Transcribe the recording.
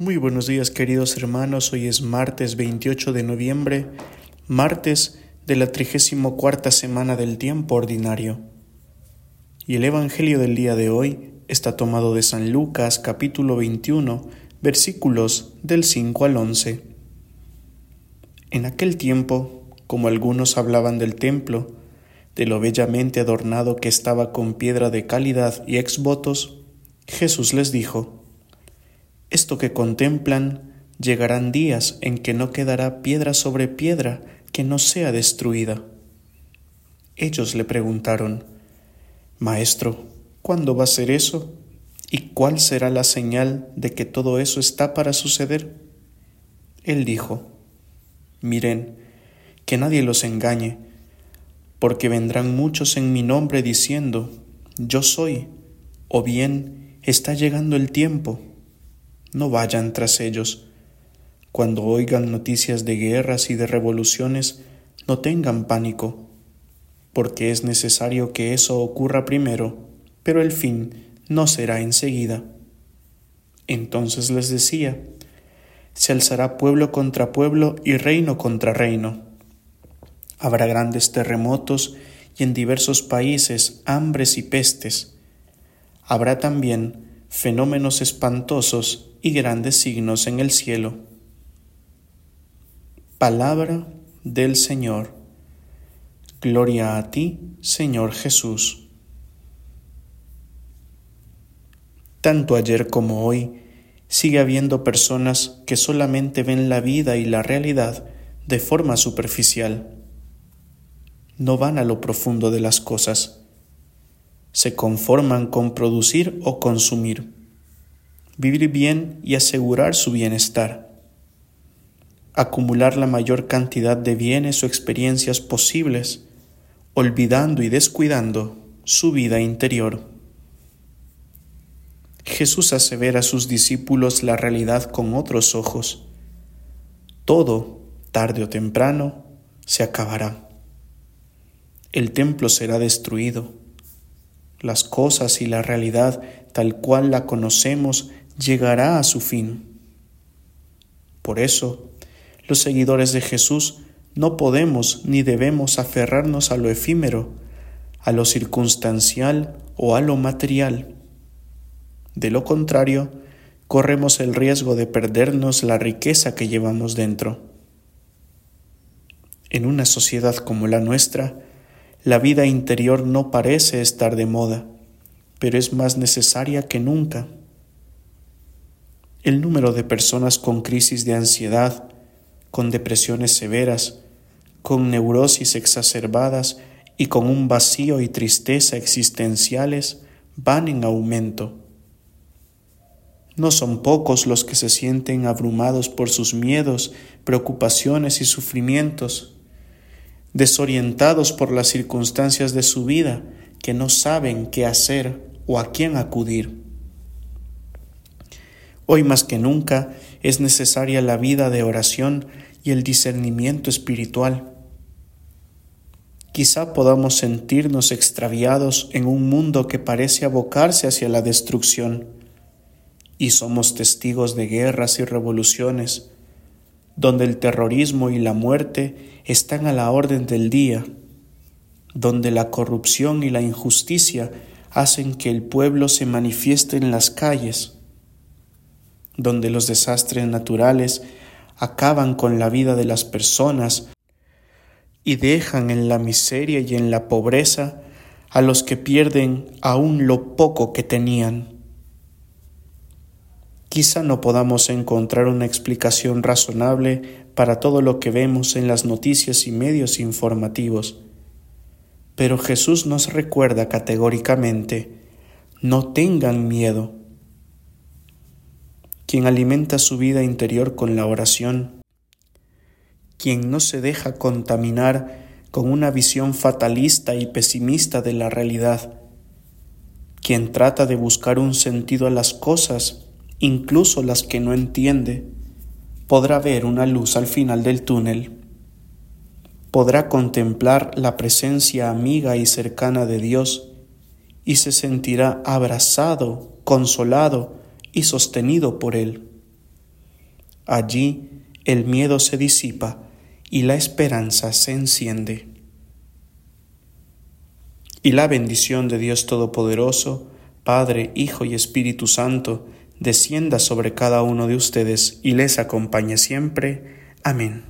Muy buenos días queridos hermanos, hoy es martes 28 de noviembre, martes de la 34 semana del tiempo ordinario. Y el Evangelio del día de hoy está tomado de San Lucas capítulo 21 versículos del 5 al 11. En aquel tiempo, como algunos hablaban del templo, de lo bellamente adornado que estaba con piedra de calidad y exvotos, Jesús les dijo, esto que contemplan, llegarán días en que no quedará piedra sobre piedra que no sea destruida. Ellos le preguntaron, Maestro, ¿cuándo va a ser eso? ¿Y cuál será la señal de que todo eso está para suceder? Él dijo, Miren, que nadie los engañe, porque vendrán muchos en mi nombre diciendo, Yo soy, o bien, está llegando el tiempo no vayan tras ellos. Cuando oigan noticias de guerras y de revoluciones, no tengan pánico, porque es necesario que eso ocurra primero, pero el fin no será enseguida. Entonces les decía, se alzará pueblo contra pueblo y reino contra reino. Habrá grandes terremotos y en diversos países hambres y pestes. Habrá también fenómenos espantosos y grandes signos en el cielo. Palabra del Señor. Gloria a ti, Señor Jesús. Tanto ayer como hoy sigue habiendo personas que solamente ven la vida y la realidad de forma superficial. No van a lo profundo de las cosas. Se conforman con producir o consumir vivir bien y asegurar su bienestar, acumular la mayor cantidad de bienes o experiencias posibles, olvidando y descuidando su vida interior. Jesús hace ver a sus discípulos la realidad con otros ojos. Todo, tarde o temprano, se acabará. El templo será destruido. Las cosas y la realidad tal cual la conocemos llegará a su fin. Por eso, los seguidores de Jesús no podemos ni debemos aferrarnos a lo efímero, a lo circunstancial o a lo material. De lo contrario, corremos el riesgo de perdernos la riqueza que llevamos dentro. En una sociedad como la nuestra, la vida interior no parece estar de moda, pero es más necesaria que nunca. El número de personas con crisis de ansiedad, con depresiones severas, con neurosis exacerbadas y con un vacío y tristeza existenciales van en aumento. No son pocos los que se sienten abrumados por sus miedos, preocupaciones y sufrimientos, desorientados por las circunstancias de su vida, que no saben qué hacer o a quién acudir. Hoy más que nunca es necesaria la vida de oración y el discernimiento espiritual. Quizá podamos sentirnos extraviados en un mundo que parece abocarse hacia la destrucción, y somos testigos de guerras y revoluciones, donde el terrorismo y la muerte están a la orden del día, donde la corrupción y la injusticia hacen que el pueblo se manifieste en las calles, donde los desastres naturales acaban con la vida de las personas y dejan en la miseria y en la pobreza a los que pierden aún lo poco que tenían. Quizá no podamos encontrar una explicación razonable para todo lo que vemos en las noticias y medios informativos, pero Jesús nos recuerda categóricamente, no tengan miedo, quien alimenta su vida interior con la oración, quien no se deja contaminar con una visión fatalista y pesimista de la realidad, quien trata de buscar un sentido a las cosas, incluso las que no entiende, podrá ver una luz al final del túnel, podrá contemplar la presencia amiga y cercana de Dios y se sentirá abrazado, consolado, y sostenido por Él. Allí el miedo se disipa y la esperanza se enciende. Y la bendición de Dios Todopoderoso, Padre, Hijo y Espíritu Santo, descienda sobre cada uno de ustedes y les acompañe siempre. Amén.